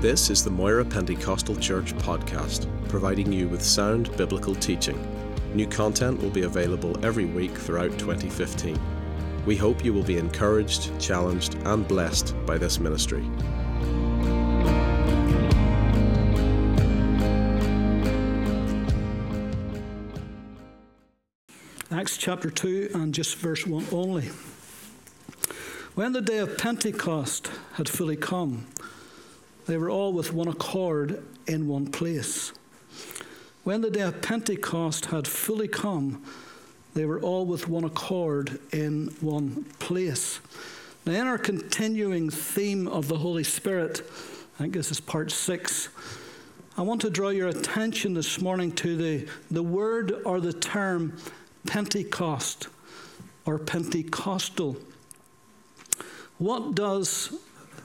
This is the Moira Pentecostal Church podcast, providing you with sound biblical teaching. New content will be available every week throughout 2015. We hope you will be encouraged, challenged, and blessed by this ministry. Acts chapter 2 and just verse 1 only. When the day of Pentecost had fully come, they were all with one accord in one place. When the day of Pentecost had fully come, they were all with one accord in one place. Now, in our continuing theme of the Holy Spirit, I think this is part six, I want to draw your attention this morning to the, the word or the term Pentecost or Pentecostal. What does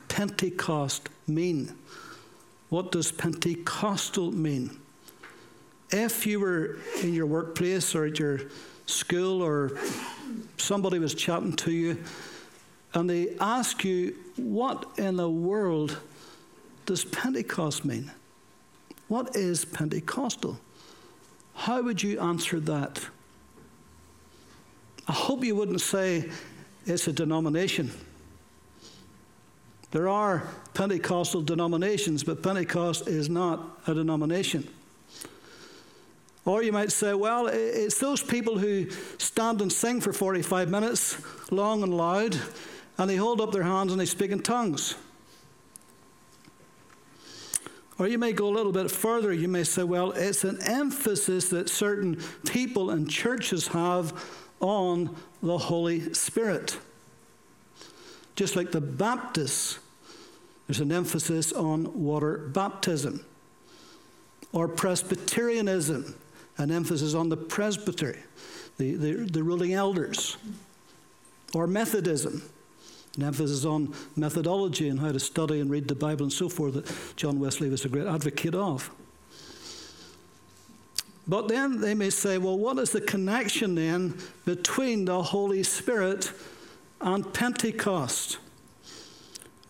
Pentecost mean? What does Pentecostal mean? If you were in your workplace or at your school or somebody was chatting to you and they ask you, What in the world does Pentecost mean? What is Pentecostal? How would you answer that? I hope you wouldn't say it's a denomination. There are Pentecostal denominations, but Pentecost is not a denomination. Or you might say, well, it's those people who stand and sing for 45 minutes, long and loud, and they hold up their hands and they speak in tongues. Or you may go a little bit further. You may say, well, it's an emphasis that certain people and churches have on the Holy Spirit. Just like the Baptists, there's an emphasis on water baptism. Or Presbyterianism, an emphasis on the presbytery, the, the, the ruling elders. Or Methodism, an emphasis on methodology and how to study and read the Bible and so forth that John Wesley was a great advocate of. But then they may say, well, what is the connection then between the Holy Spirit and Pentecost?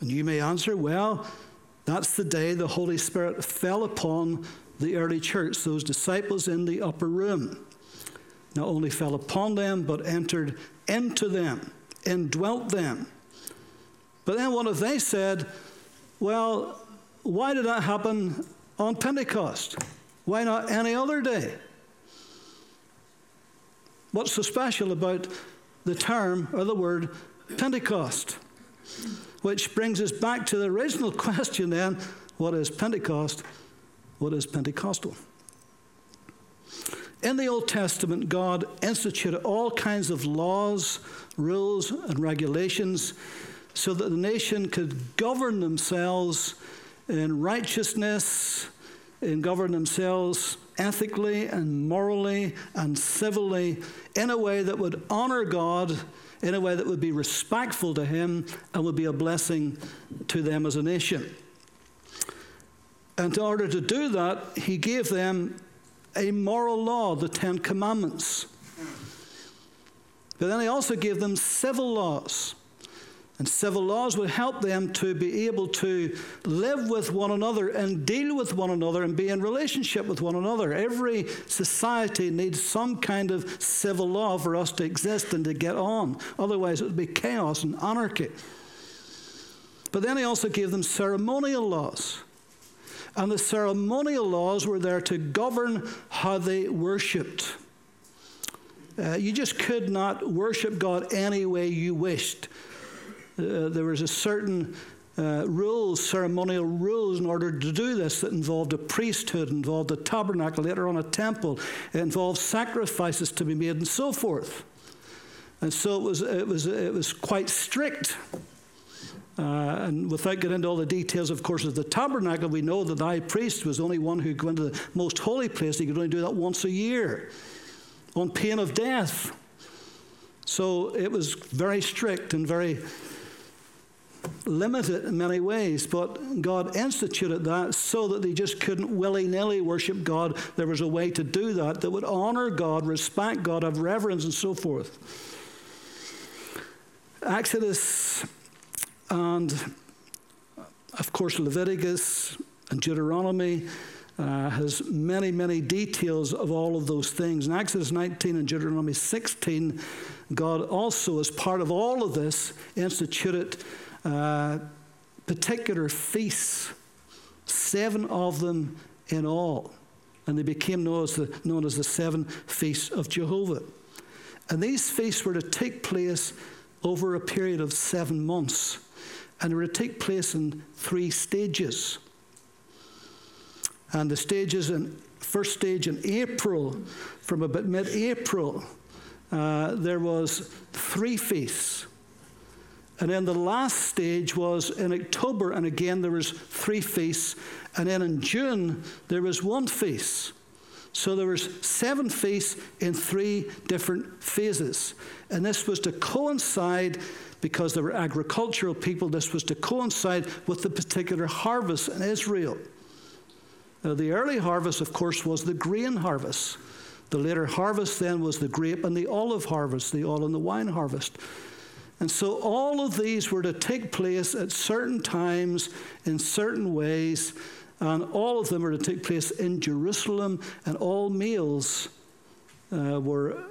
And you may answer, well, that's the day the Holy Spirit fell upon the early church, those disciples in the upper room. Not only fell upon them, but entered into them, indwelt them. But then what if they said, well, why did that happen on Pentecost? Why not any other day? What's so special about the term or the word Pentecost? Which brings us back to the original question then what is Pentecost? What is Pentecostal? In the Old Testament, God instituted all kinds of laws, rules, and regulations so that the nation could govern themselves in righteousness, and govern themselves ethically and morally and civilly in a way that would honor God, in a way that would be respectful to Him, and would be a blessing to them as a nation. And in order to do that, He gave them a moral law, the Ten Commandments. But then He also gave them civil laws. And civil laws would help them to be able to live with one another and deal with one another and be in relationship with one another. Every society needs some kind of civil law for us to exist and to get on. Otherwise, it would be chaos and anarchy. But then he also gave them ceremonial laws. And the ceremonial laws were there to govern how they worshipped. Uh, you just could not worship God any way you wished. Uh, there was a certain uh, rules, ceremonial rules, in order to do this that involved a priesthood, involved a tabernacle, later on a temple, it involved sacrifices to be made, and so forth. And so it was, it was, it was quite strict. Uh, and without getting into all the details, of course, of the tabernacle, we know that the high priest was only one who could go into the most holy place. He could only do that once a year on pain of death. So it was very strict and very limited in many ways, but God instituted that so that they just couldn't willy nilly worship God. There was a way to do that that would honor God, respect God, have reverence, and so forth. Exodus and of course, Leviticus and Deuteronomy uh, has many, many details of all of those things. In Exodus 19 and Deuteronomy 16, God also, as part of all of this, instituted uh, particular feasts, seven of them in all. And they became known as, the, known as the seven feasts of Jehovah. And these feasts were to take place over a period of seven months. And they were to take place in three stages. And the stages in first stage in April, from about mid-April, uh, there was three feasts. And then the last stage was in October, and again there was three feasts. And then in June there was one feast. So there was seven feasts in three different phases. And this was to coincide because they were agricultural people, this was to coincide with the particular harvest in Israel. Now, the early harvest, of course, was the grain harvest. The later harvest then was the grape and the olive harvest, the oil and the wine harvest. And so all of these were to take place at certain times in certain ways, and all of them were to take place in Jerusalem, and all meals uh, were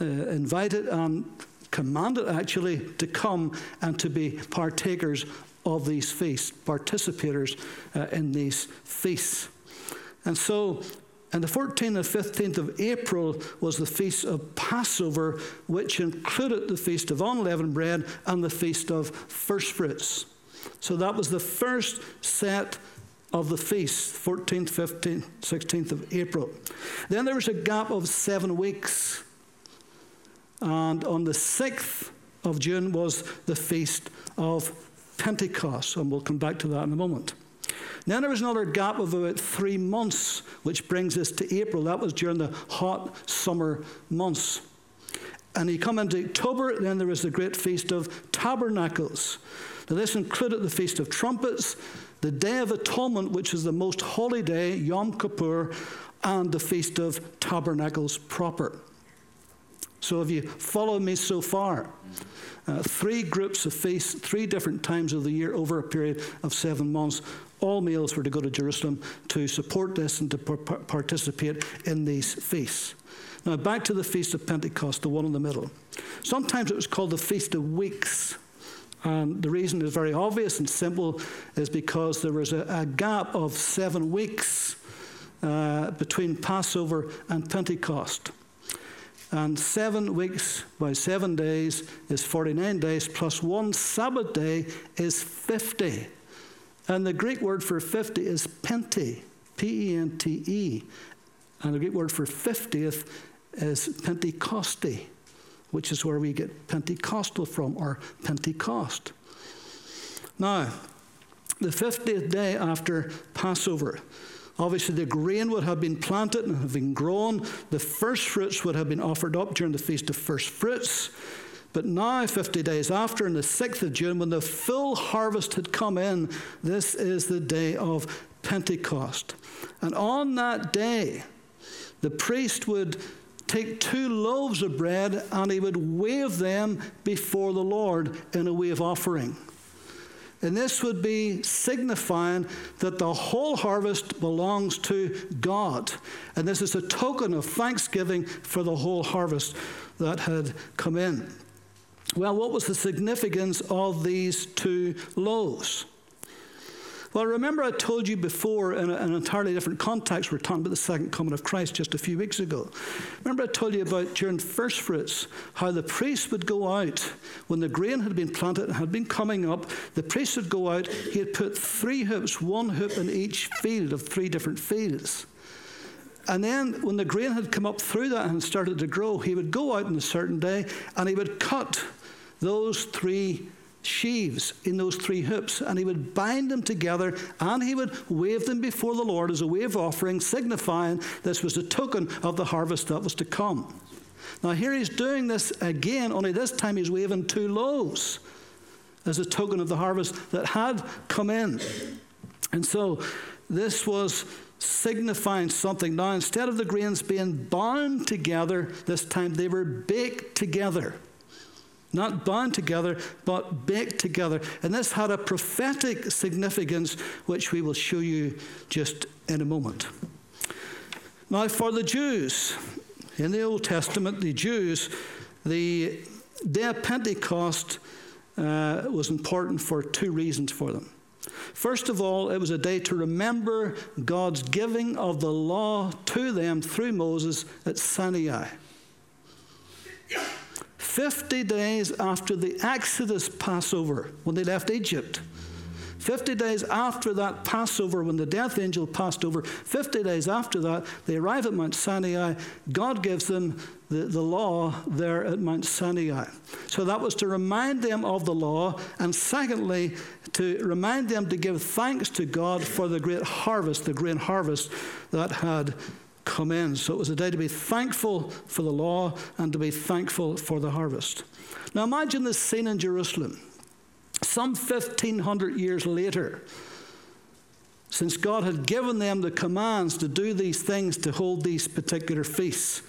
uh, invited and commanded actually to come and to be partakers of these feasts, participators uh, in these feasts. And so, and the 14th and 15th of April was the feast of Passover, which included the feast of unleavened bread and the feast of first fruits. So that was the first set of the feast, 14th, 15th, 16th of April. Then there was a gap of seven weeks. And on the 6th of June was the feast of Pentecost. And we'll come back to that in a moment. Then there was another gap of about three months, which brings us to April. That was during the hot summer months. And you come into October, then there was the great Feast of Tabernacles. Now, this included the Feast of Trumpets, the Day of Atonement, which is the most holy day, Yom Kippur, and the Feast of Tabernacles proper. So, have you followed me so far? Uh, three groups of feasts, three different times of the year over a period of seven months, all males were to go to Jerusalem to support this and to participate in these feasts. Now, back to the Feast of Pentecost, the one in the middle. Sometimes it was called the Feast of Weeks. And the reason is very obvious and simple is because there was a, a gap of seven weeks uh, between Passover and Pentecost. And seven weeks by seven days is 49 days, plus one Sabbath day is 50. And the Greek word for 50 is pente, P E N T E. And the Greek word for 50th is Pentecoste, which is where we get Pentecostal from, or Pentecost. Now, the 50th day after Passover, obviously the grain would have been planted and have been grown. The first fruits would have been offered up during the Feast of First Fruits. But now, 50 days after, on the 6th of June, when the full harvest had come in, this is the day of Pentecost. And on that day, the priest would take two loaves of bread and he would wave them before the Lord in a of offering. And this would be signifying that the whole harvest belongs to God. And this is a token of thanksgiving for the whole harvest that had come in. Well, what was the significance of these two loaves? Well, remember I told you before in, an entirely different context, we are talking about the second coming of Christ just a few weeks ago. Remember I told you about during first fruits, how the priest would go out when the grain had been planted and had been coming up, the priest would go out, he had put three hoops, one hoop in each field of three different fields. And then when the grain had come up through that and started to grow, he would go out on a certain day and he would cut those three sheaves in those three hoops, and he would bind them together and he would wave them before the Lord as a wave offering, signifying this was a token of the harvest that was to come. Now, here he's doing this again, only this time he's waving two loaves as a token of the harvest that had come in. And so this was signifying something. Now, instead of the grains being bound together, this time they were baked together. Not bound together, but baked together. And this had a prophetic significance, which we will show you just in a moment. Now, for the Jews, in the Old Testament, the Jews, the day of Pentecost uh, was important for two reasons for them. First of all, it was a day to remember God's giving of the law to them through Moses at Sinai. 50 days after the Exodus Passover, when they left Egypt, 50 days after that Passover, when the death angel passed over, 50 days after that, they arrive at Mount Sinai. God gives them the, the law there at Mount Sinai. So that was to remind them of the law, and secondly, to remind them to give thanks to God for the great harvest, the grain harvest that had come in. So it was a day to be thankful for the law and to be thankful for the harvest. Now imagine this scene in Jerusalem some 1500 years later, since God had given them the commands to do these things, to hold these particular feasts,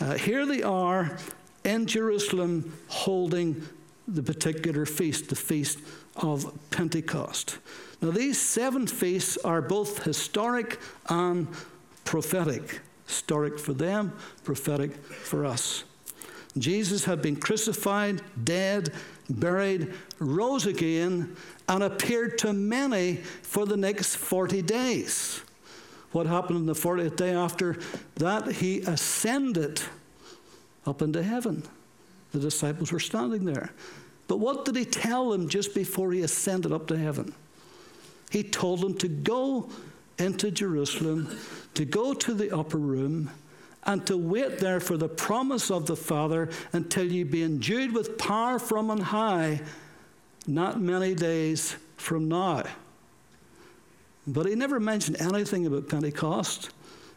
uh, here they are in Jerusalem holding the particular feast, the feast of Pentecost. Now, these seven feasts are both historic and prophetic. Historic for them, prophetic for us. Jesus had been crucified, dead, buried, rose again, and appeared to many for the next 40 days. What happened on the 40th day after that? He ascended up into heaven. The disciples were standing there. But what did he tell them just before he ascended up to heaven? He told them to go into Jerusalem, to go to the upper room, and to wait there for the promise of the Father until you be endued with power from on high, not many days from now. But he never mentioned anything about Pentecost.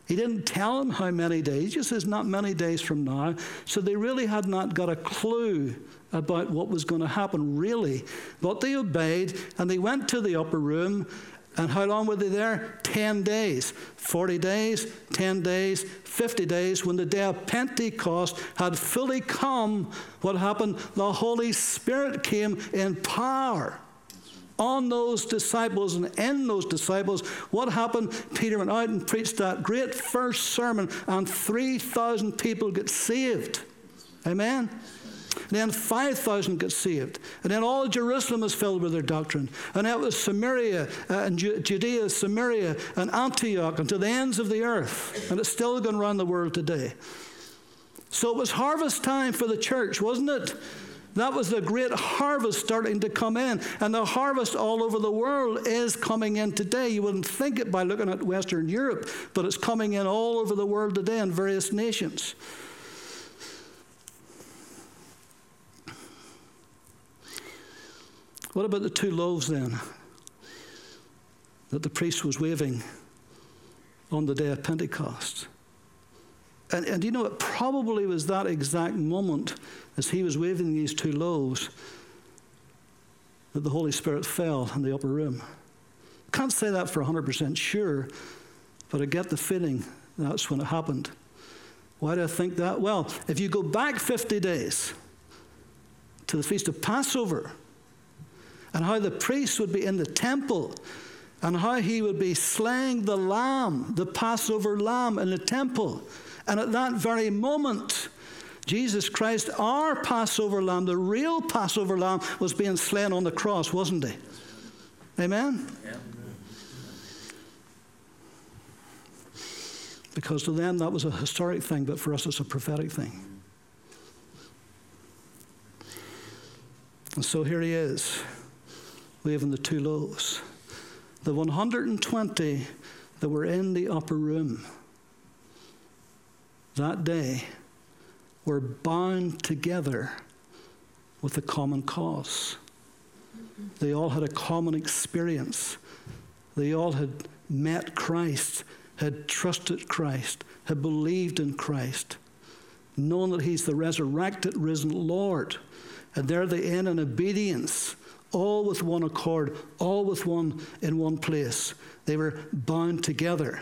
He didn't tell them how many days. He just says, not many days from now. So they really had not got a clue about what was going to happen, really. But they obeyed and they went to the upper room and how long were they there? 10 days. 40 days, 10 days, 50 days. When the day of Pentecost had fully come, what happened? The Holy Spirit came in power on those disciples and in those disciples. What happened? Peter went out and preached that great first sermon, and 3,000 people get saved. Amen? Then 5,000 got saved. And then all Jerusalem was filled with their doctrine. And it was Samaria uh, and Judea, Samaria and Antioch and to the ends of the earth. And it's still going around the world today. So it was harvest time for the church, wasn't it? That was the great harvest starting to come in. And the harvest all over the world is coming in today. You wouldn't think it by looking at Western Europe, but it's coming in all over the world today in various nations. What about the two loaves then that the priest was waving on the day of Pentecost? And, and you know, it probably was that exact moment as he was waving these two loaves that the Holy Spirit fell in the upper room. Can't say that for 100% sure, but I get the feeling that's when it happened. Why do I think that? Well, if you go back 50 days to the Feast of Passover, and how the priest would be in the temple and how he would be slaying the lamb, the Passover lamb in the temple. And at that very moment, Jesus Christ, our Passover lamb, the real Passover lamb, was being slain on the cross, wasn't he? Amen? Yeah. Because to them that was a historic thing, but for us it's a prophetic thing. And so here he is waving the two loaves. The 120 that were in the upper room that day were bound together with a common cause. They all had a common experience. They all had met Christ, had trusted Christ, had believed in Christ, known that He's the resurrected, risen Lord. And there they end in obedience all with one accord, all with one in one place. They were bound together.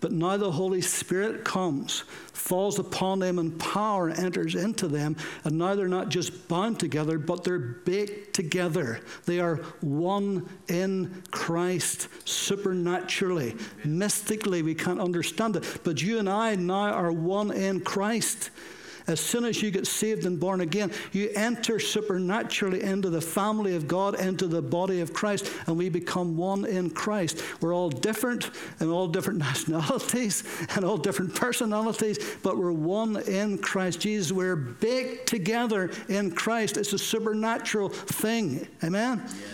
But now the Holy Spirit comes, falls upon them and power, enters into them, and now they're not just bound together, but they're baked together. They are one in Christ supernaturally. Mystically, we can't understand it. But you and I now are one in Christ. As soon as you get saved and born again, you enter supernaturally into the family of God, into the body of Christ, and we become one in Christ. We're all different and all different nationalities and all different personalities, but we're one in Christ Jesus. We're baked together in Christ. It's a supernatural thing. Amen? Yeah.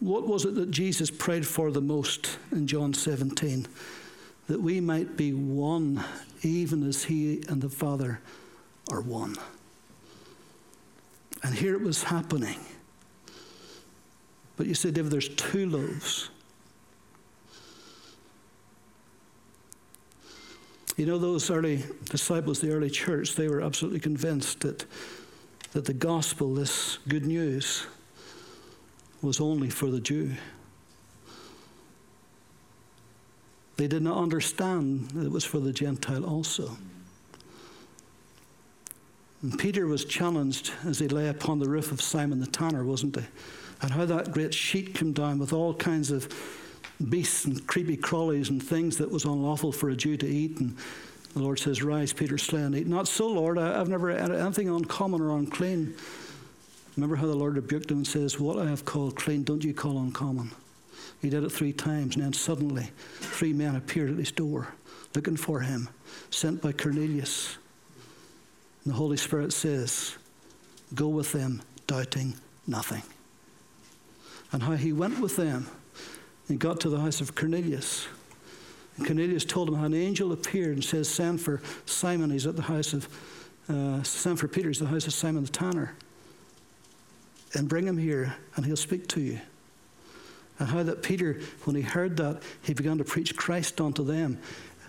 What was it that Jesus prayed for the most in John 17? That we might be one, even as He and the Father are one. And here it was happening. But you say, David, there's two loaves. You know, those early disciples, the early church, they were absolutely convinced that, that the gospel, this good news, was only for the Jew. They did not understand that it was for the Gentile also. And Peter was challenged as he lay upon the roof of Simon the tanner, wasn't he? And how that great sheet came down with all kinds of beasts and creepy crawlies and things that was unlawful for a Jew to eat. And the Lord says, Rise, Peter, slay and eat. Not so, Lord. I, have never had anything uncommon or unclean. Remember how the Lord rebuked him and says, What I have called clean, don't you call uncommon. He did it three times, and then suddenly three men appeared at his door looking for him, sent by Cornelius. And the Holy Spirit says, Go with them, doubting nothing. And how he went with them and got to the house of Cornelius. And Cornelius told him how an angel appeared and says, Send for Simon, he's at the house of, uh, send for Peter, he's at the house of Simon the tanner. And bring him here, and he'll speak to you. And how that Peter, when he heard that, he began to preach Christ unto them.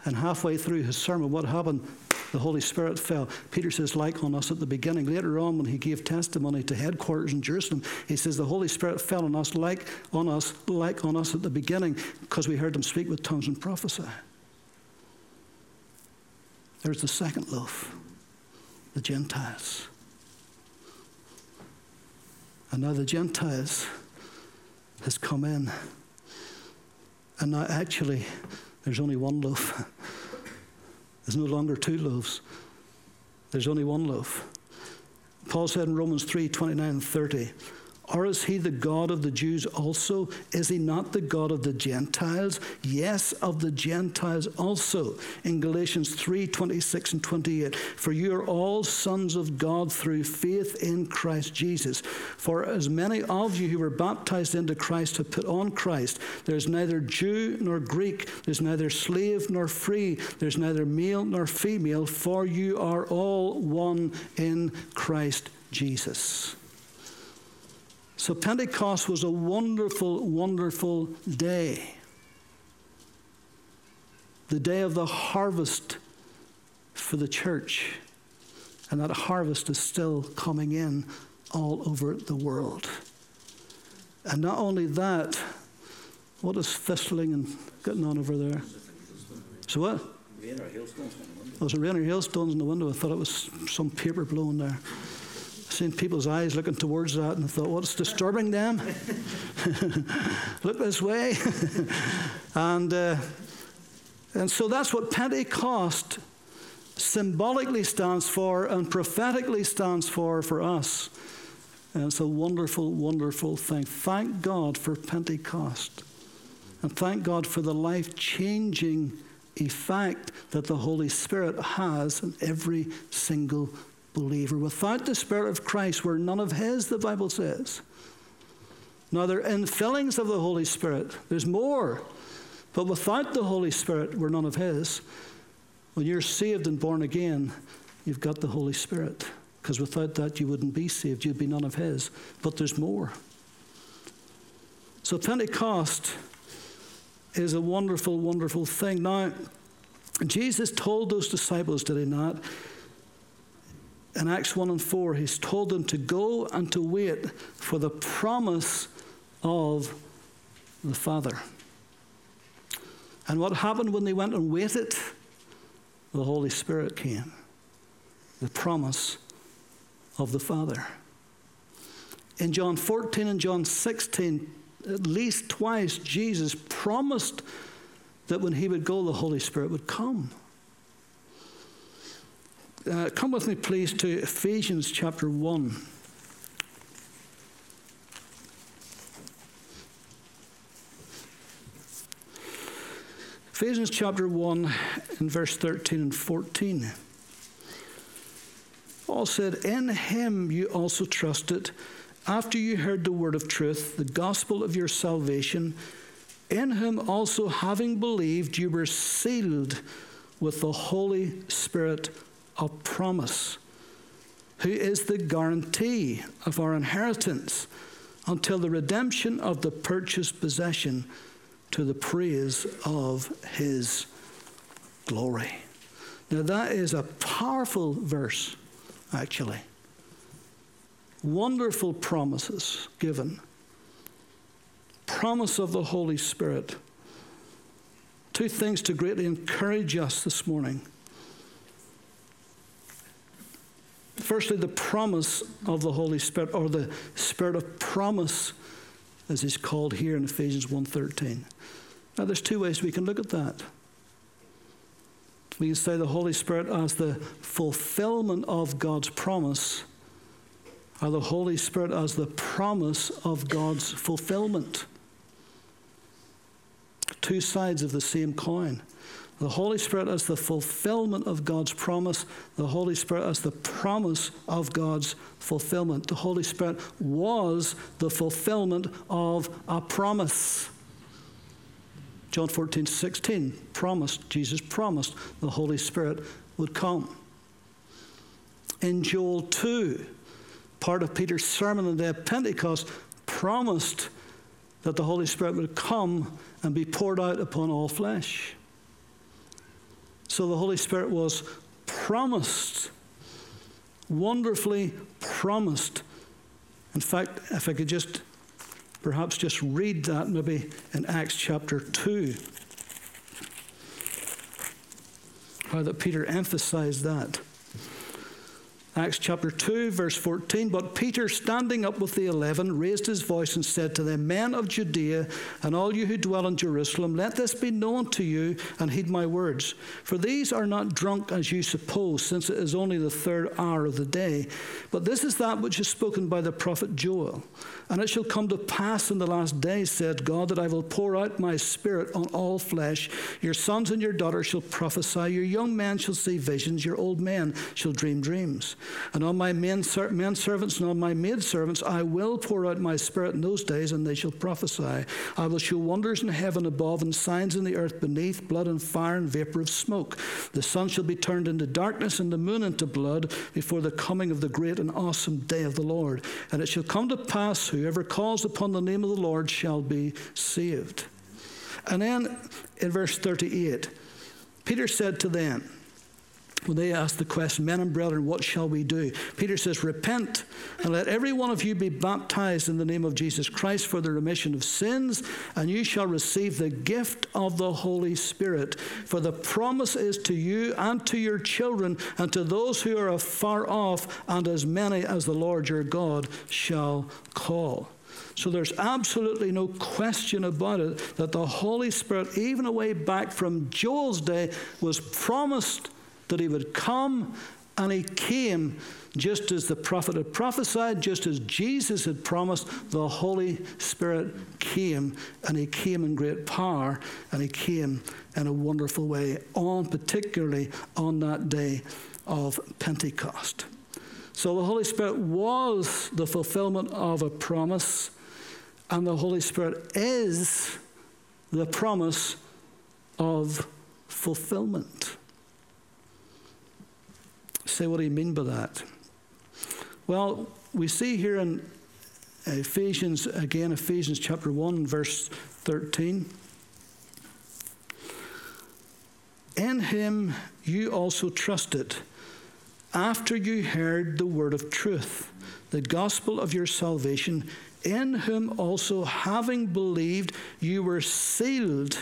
And halfway through his sermon, what happened? The Holy Spirit fell. Peter says, like on us at the beginning. Later on, when he gave testimony to headquarters in Jerusalem, he says, the Holy Spirit fell on us like on us, like on us at the beginning, because we heard him speak with tongues and prophesy. There's the second loaf, the Gentiles. And now the Gentiles has come in. And now, actually, there's only one loaf. There's no longer two loaves. There's only one loaf. Paul said in Romans 3 29 and 30, or is he the God of the Jews also? Is he not the God of the Gentiles? Yes, of the Gentiles also. In Galatians 3 26 and 28, for you are all sons of God through faith in Christ Jesus. For as many of you who were baptized into Christ have put on Christ, there's neither Jew nor Greek, there's neither slave nor free, there's neither male nor female, for you are all one in Christ Jesus. So Pentecost was a wonderful, wonderful day. The day of the harvest for the church. And that harvest is still coming in all over the world. And not only that, what is thistling and getting on over there? So what? Rain or hailstones in the window. Oh, was it rain or hailstones in the window? I thought it was some paper blowing there seen people's eyes looking towards that and thought, what's disturbing them? Look this way. and, uh, and so that's what Pentecost symbolically stands for and prophetically stands for for us. And it's a wonderful, wonderful thing. Thank God for Pentecost. And thank God for the life changing effect that the Holy Spirit has in every single believer. Without the Spirit of Christ, we're none of His, the Bible says. Now, there are infillings of the Holy Spirit, there's more. But without the Holy Spirit, we're none of His. When you're saved and born again, you've got the Holy Spirit. Because without that, you wouldn't be saved, you'd be none of His. But there's more. So, Pentecost is a wonderful, wonderful thing. Now, Jesus told those disciples, did he not? In Acts 1 and 4, he's told them to go and to wait for the promise of the Father. And what happened when they went and waited? The Holy Spirit came, the promise of the Father. In John 14 and John 16, at least twice, Jesus promised that when he would go, the Holy Spirit would come. Uh, come with me, please, to Ephesians chapter 1. Ephesians chapter 1 and verse 13 and 14. Paul said, In him you also trusted, after you heard the word of truth, the gospel of your salvation. In him also, having believed, you were sealed with the Holy Spirit of promise, who is the guarantee of our inheritance until the redemption of the purchased possession to the praise of his glory. Now, that is a powerful verse, actually. Wonderful promises given. Promise of the Holy Spirit. Two things to greatly encourage us this morning. Firstly, the promise of the Holy Spirit, or the Spirit of promise, as is called here in Ephesians 1.13. Now, there's two ways we can look at that. We can say the Holy Spirit as the fulfillment of God's promise, or the Holy Spirit as the promise of God's fulfillment. Two sides of the same coin. The Holy Spirit as the fulfillment of God's promise, the Holy Spirit as the promise of God's fulfillment. The Holy Spirit was the fulfillment of a promise. John 14, 16 promised, Jesus promised the Holy Spirit would come. In Joel 2, part of Peter's sermon on the day of Pentecost promised that the Holy Spirit would come and be poured out upon all flesh. So the Holy Spirit was promised, wonderfully promised. In fact, if I could just perhaps just read that maybe in Acts chapter 2. How that Peter emphasized that. Acts chapter 2, verse 14. But Peter, standing up with the eleven, raised his voice and said to them, Men of Judea, and all you who dwell in Jerusalem, let this be known to you, and heed my words. For these are not drunk as you suppose, since it is only the third hour of the day. But this is that which is spoken by the prophet Joel. And it shall come to pass in the last days, said God, that I will pour out my spirit on all flesh. Your sons and your daughters shall prophesy, your young men shall see visions, your old men shall dream dreams. And on my men, men servants and on my maid servants I will pour out my spirit in those days, and they shall prophesy. I will show wonders in heaven above and signs in the earth beneath, blood and fire and vapor of smoke. The sun shall be turned into darkness and the moon into blood before the coming of the great and awesome day of the Lord. And it shall come to pass, Whoever calls upon the name of the Lord shall be saved. And then in verse 38, Peter said to them, when they asked the question, Men and brethren, what shall we do? Peter says, Repent and let every one of you be baptized in the name of Jesus Christ for the remission of sins, and you shall receive the gift of the Holy Spirit. For the promise is to you and to your children and to those who are afar off, and as many as the Lord your God shall call. So there's absolutely no question about it that the Holy Spirit, even away back from Joel's day, was promised that he would come, and he came just as the prophet had prophesied, just as Jesus had promised, the Holy Spirit came, and he came in great power, and he came in a wonderful way, on particularly on that day of Pentecost. So the Holy Spirit was the fulfillment of a promise, and the Holy Spirit is the promise of fulfillment. Say, what you mean by that? Well, we see here in Ephesians, again, Ephesians chapter 1, verse 13. In him you also trusted, after you heard the word of truth, the gospel of your salvation, in whom also, having believed, you were sealed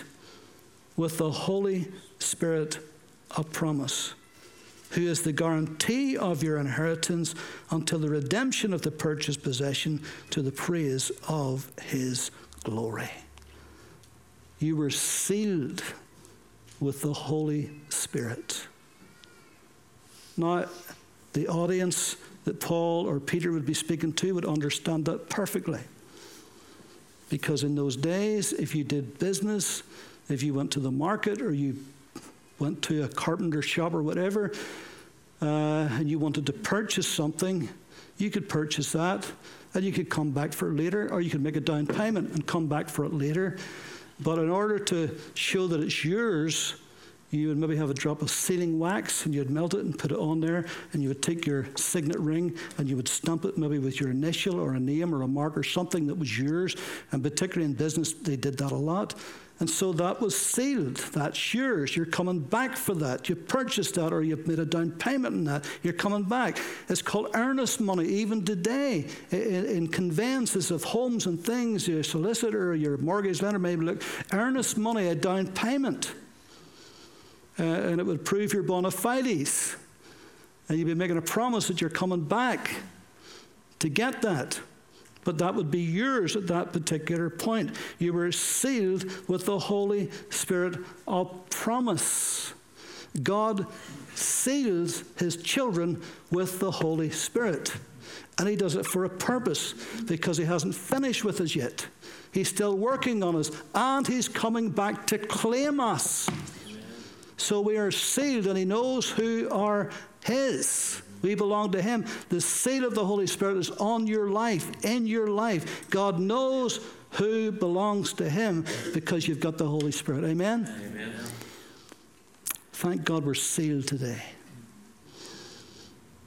with the Holy Spirit of promise, who is the guarantee of your inheritance until the redemption of the purchased possession to the praise of his glory. You were sealed with the Holy Spirit. Now, the audience that Paul or Peter would be speaking to would understand that perfectly. Because in those days, if you did business, if you went to the market or you went to a carpenter shop or whatever, uh, and you wanted to purchase something, you could purchase that and you could come back for it later, or you could make a down payment and come back for it later. But in order to show that it's yours, you would maybe have a drop of sealing wax and you'd melt it and put it on there, and you would take your signet ring and you would stamp it maybe with your initial or a name or a mark or something that was yours. And particularly in business, they did that a lot. And so that was sealed. That's yours. You're coming back for that. You purchased that or you've made a down payment on that. You're coming back. It's called earnest money, even today. In, conveyances of homes and things, your solicitor or your mortgage lender may look, earnest money, a down payment uh, and it would prove your bona fides. And you'd be making a promise that you're coming back to get that. But that would be yours at that particular point. You were sealed with the Holy Spirit of promise. God seals his children with the Holy Spirit. And he does it for a purpose because he hasn't finished with us yet. He's still working on us and he's coming back to claim us. So we are sealed, and He knows who are His. We belong to Him. The seal of the Holy Spirit is on your life, in your life. God knows who belongs to Him because you've got the Holy Spirit. Amen? Amen. Thank God we're sealed today.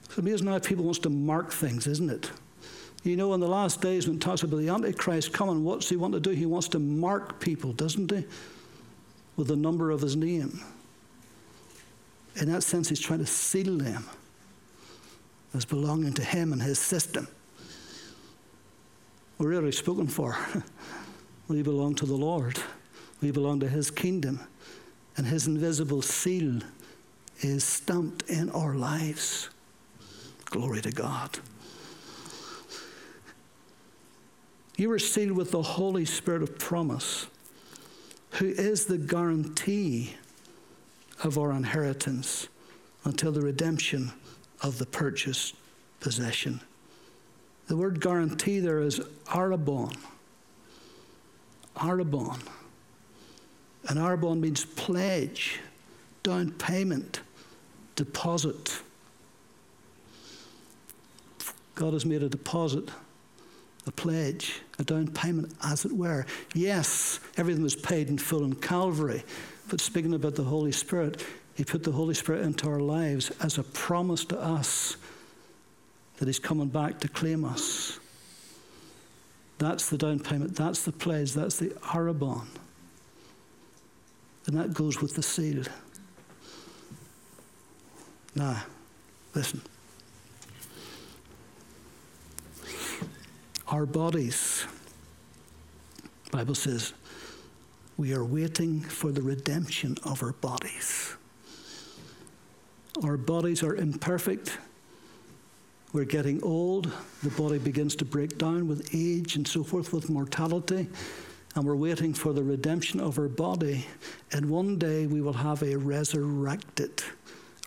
It's amazing how people wants to mark things, isn't it? You know, in the last days when it talks about the Antichrist coming, what's he want to do? He wants to mark people, doesn't he? With the number of his name in that sense, he's trying to seal them as belonging to him and his system. We're really spoken for. we belong to the Lord, we belong to his kingdom, and his invisible seal is stamped in our lives. Glory to God. You were sealed with the Holy Spirit of promise, who is the guarantee of our inheritance until the redemption of the purchased possession. The word guarantee there is arabon. Arabon. And arabon means pledge, down payment, deposit. God has made a deposit, a pledge, a down payment, as it were. Yes, everything was paid in full in Calvary, but speaking about the Holy Spirit, He put the Holy Spirit into our lives as a promise to us that He's coming back to claim us. That's the down payment, that's the pledge, that's the arrabon. And that goes with the seal. Now, listen. Our bodies, Bible says, we are waiting for the redemption of our bodies. Our bodies are imperfect. We're getting old. The body begins to break down with age and so forth, with mortality. And we're waiting for the redemption of our body. And one day we will have a resurrected,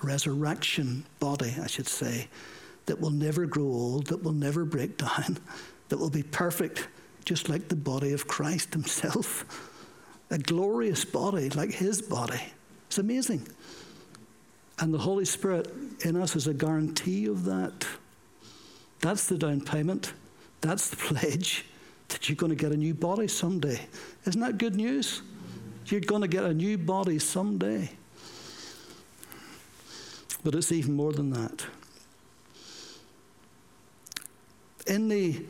resurrection body, I should say, that will never grow old, that will never break down, that will be perfect, just like the body of Christ Himself a glorious body like his body. It's amazing. And the Holy Spirit in us is a guarantee of that. That's the down payment. That's the pledge that you're going to get a new body someday. Isn't that good news? You're going to get a new body someday. But it's even more than that. In the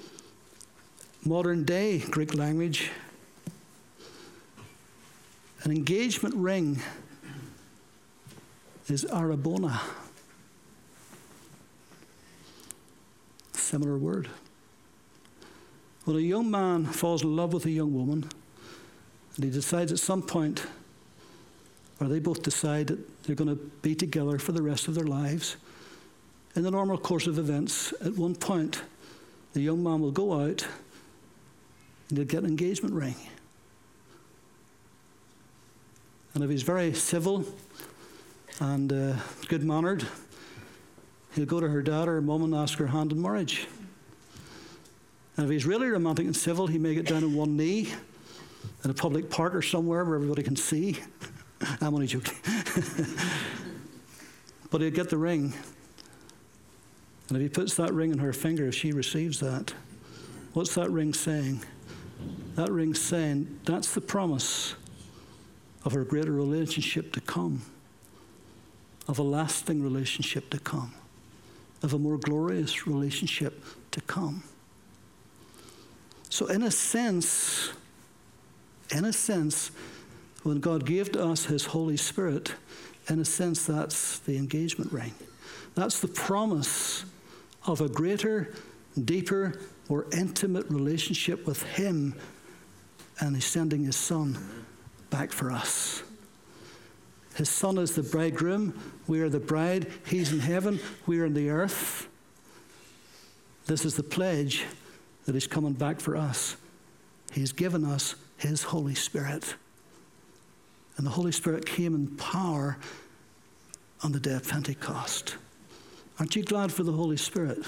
modern day Greek language, an engagement ring is arabona. similar word. When a young man falls in love with a young woman, and he decides at some point, or they both decide that they're going to be together for the rest of their lives, in the normal course of events, at one point, the young man will go out and he'll get an engagement ring. And if he's very civil and uh, good mannered, he'll go to her dad or her and ask her hand in marriage. And if he's really romantic and civil, he may get down on one knee in a public park or somewhere where everybody can see. I'm only joking. but he'll get the ring. And if he puts that ring on her finger, if she receives that, what's that ring saying? That ring saying that's the promise of a greater relationship to come, of a lasting relationship to come, of a more glorious relationship to come. So, in a sense, in a sense, when God gave to us His Holy Spirit, in a sense, that's the engagement ring. That's the promise of a greater, deeper, more intimate relationship with Him, and He's sending His Son back for us. His Son is the bridegroom. We are the bride. He's in heaven. We are in the earth. This is the pledge that He's coming back for us. He's given us His Holy Spirit. And the Holy Spirit came in power on the day of Pentecost. Aren't you glad for the Holy Spirit?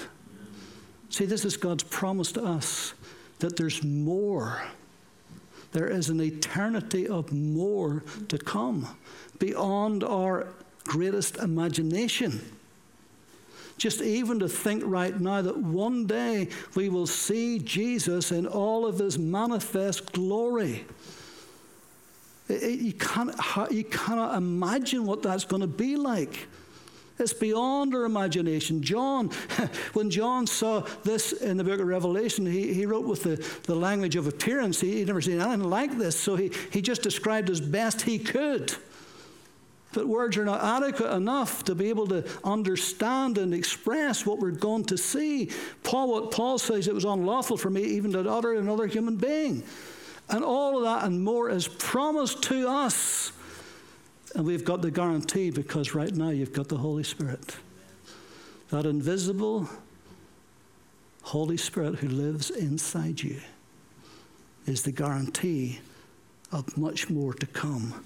See, this is God's promise to us that there's more. There is an eternity of more to come beyond our greatest imagination. Just even to think right now that one day we will see Jesus in all of his manifest glory. you, can't, you cannot imagine what that's going to be like. It's beyond our imagination. John, when John saw this in the book of Revelation, he, he wrote with the, the language of appearance. He, would never seen anything like this, so he, he just described as best he could but words are not adequate enough to be able to understand and express what we're going to see. Paul, what Paul says, it was unlawful for me even to utter another human being. And all of that and more is promised to us. And we've got the guarantee because right now you've got the Holy Spirit. That invisible Holy Spirit who lives inside you is the guarantee of much more to come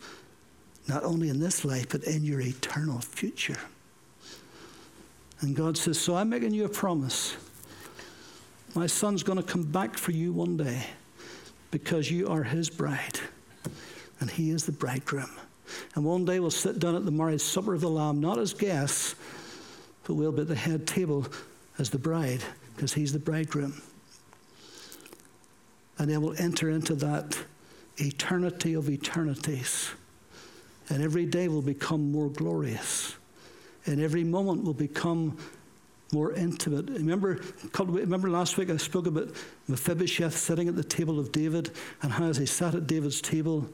not only in this life, but in your eternal future. And God says, So I'm making you a promise. My son's going to come back for you one day because you are his bride and he is the bridegroom. And one day we'll sit down at the marriage supper of the Lamb, not as guests, but we'll be at the head table as the bride because he's the bridegroom. And then we'll enter into that eternity of eternities and every day will become more glorious. And every moment will become more intimate. Remember, remember last week I spoke about Mephibosheth sitting at the table of David and how as he sat at David's table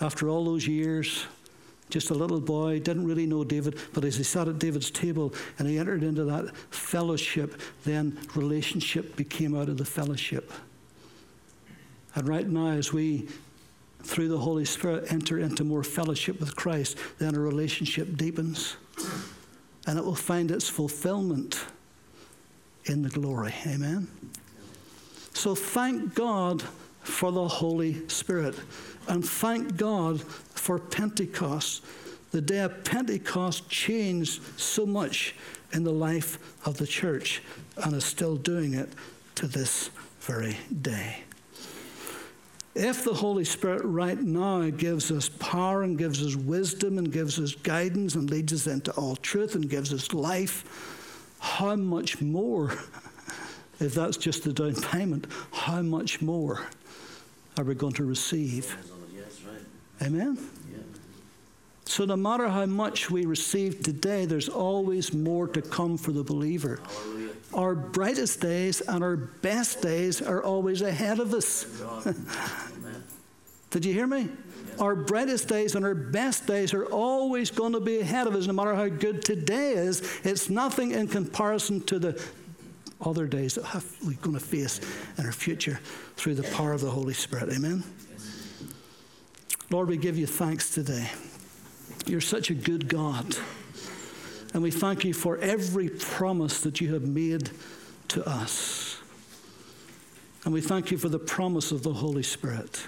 after all those years, just a little boy, didn't really know David, but as he sat at David's table and he entered into that fellowship, then relationship became out of the fellowship. And right now, as we through the Holy Spirit, enter into more fellowship with Christ, then a relationship deepens. And it will find its fulfillment in the glory. Amen? So thank God for the Holy Spirit. And thank God for Pentecost. The day of Pentecost changed so much in the life of the church and is still doing it to this very day. If the Holy Spirit right now gives us power and gives us wisdom and gives us guidance and leads us into all truth and gives us life, how much more, if that's just the down payment, how much more are we going to receive? Amen? So, no matter how much we receive today, there's always more to come for the believer. Hallelujah. Our brightest days and our best days are always ahead of us. Did you hear me? Our brightest days and our best days are always going to be ahead of us, no matter how good today is. It's nothing in comparison to the other days that we're going to face in our future through the power of the Holy Spirit. Amen. Lord, we give you thanks today. You're such a good God. And we thank you for every promise that you have made to us. And we thank you for the promise of the Holy Spirit.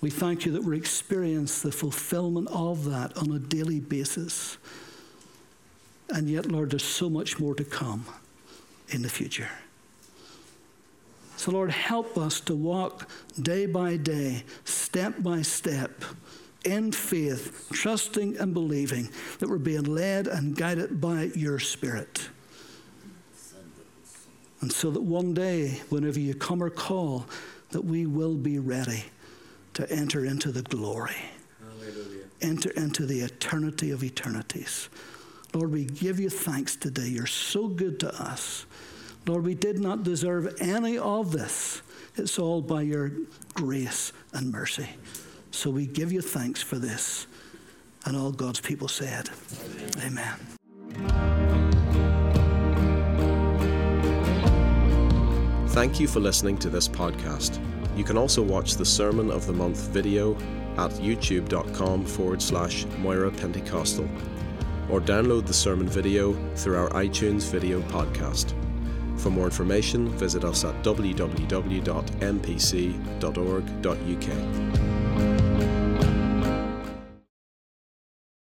We thank you that we experience the fulfillment of that on a daily basis. And yet, Lord, there's so much more to come in the future. So, Lord, help us to walk day by day, step by step, in faith, trusting and believing that we're being led and guided by your Spirit. And so that one day, whenever you come or call, that we will be ready to enter into the glory, Hallelujah. enter into the eternity of eternities. Lord, we give you thanks today. You're so good to us. Lord, we did not deserve any of this. It's all by your grace and mercy. So we give you thanks for this. And all God's people said, Amen. Thank you for listening to this podcast. You can also watch the Sermon of the Month video at youtube.com forward slash Moira Pentecostal or download the sermon video through our iTunes video podcast. For more information, visit us at www.mpc.org.uk.